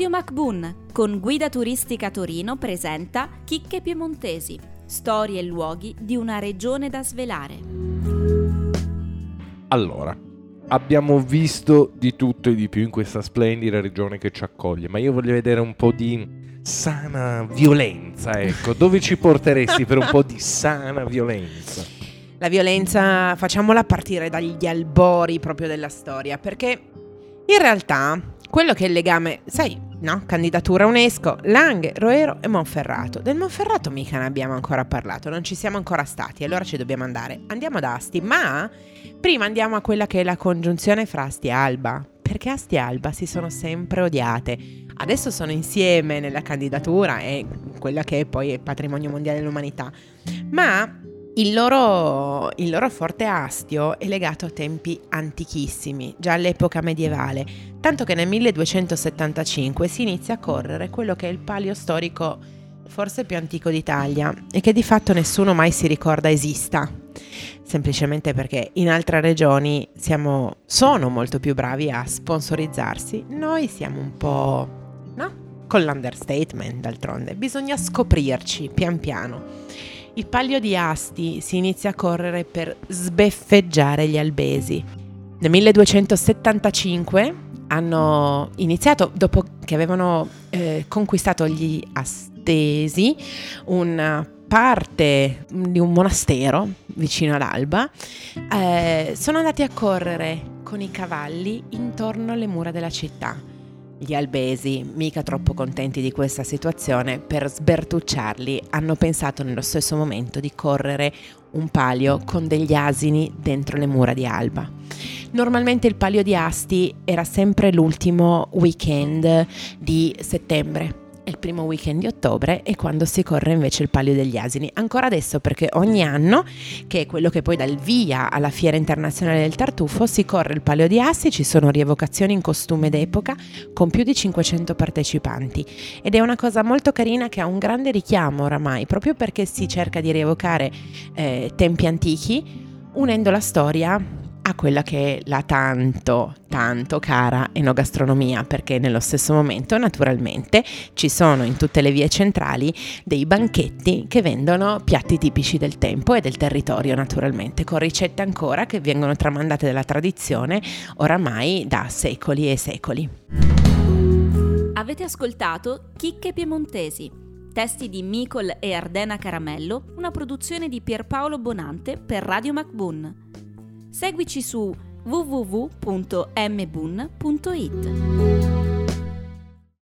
Radio MacBoon con Guida Turistica Torino presenta Chicche Piemontesi, storie e luoghi di una regione da svelare. Allora, abbiamo visto di tutto e di più in questa splendida regione che ci accoglie, ma io voglio vedere un po' di sana violenza, ecco. Dove ci porteresti per un po' di sana violenza? La violenza facciamola partire dagli albori proprio della storia, perché in realtà quello che è il legame, sai, no? Candidatura UNESCO, Langhe, Roero e Monferrato. Del Monferrato mica ne abbiamo ancora parlato, non ci siamo ancora stati, allora ci dobbiamo andare. Andiamo ad Asti, ma prima andiamo a quella che è la congiunzione fra Asti e Alba, perché Asti e Alba si sono sempre odiate. Adesso sono insieme nella candidatura e quella che poi è patrimonio mondiale dell'umanità. Ma il loro, il loro, forte astio è legato a tempi antichissimi, già all'epoca medievale, tanto che nel 1275 si inizia a correre quello che è il palio storico forse più antico d'Italia e che di fatto nessuno mai si ricorda esista, semplicemente perché in altre regioni siamo, sono molto più bravi a sponsorizzarsi, noi siamo un po'... no? Con l'understatement d'altronde, bisogna scoprirci pian piano. Il Palio di Asti si inizia a correre per sbeffeggiare gli albesi. Nel 1275 hanno iniziato, dopo che avevano eh, conquistato gli Astesi, una parte di un monastero vicino all'Alba, eh, sono andati a correre con i cavalli intorno alle mura della città gli albesi, mica troppo contenti di questa situazione, per sbertucciarli hanno pensato nello stesso momento di correre un palio con degli asini dentro le mura di Alba. Normalmente il palio di Asti era sempre l'ultimo weekend di settembre il primo weekend di ottobre e quando si corre invece il Palio degli Asini. Ancora adesso perché ogni anno, che è quello che poi dà il via alla Fiera Internazionale del Tartufo, si corre il Palio di Assi, ci sono rievocazioni in costume d'epoca con più di 500 partecipanti ed è una cosa molto carina che ha un grande richiamo oramai, proprio perché si cerca di rievocare eh, tempi antichi unendo la storia a quella che è la tanto, tanto cara enogastronomia, perché nello stesso momento naturalmente ci sono in tutte le vie centrali dei banchetti che vendono piatti tipici del tempo e del territorio naturalmente, con ricette ancora che vengono tramandate dalla tradizione oramai da secoli e secoli. Avete ascoltato Chicche Piemontesi, testi di Micol e Ardena Caramello, una produzione di Pierpaolo Bonante per Radio MacBoon. Seguici su www.mbun.it.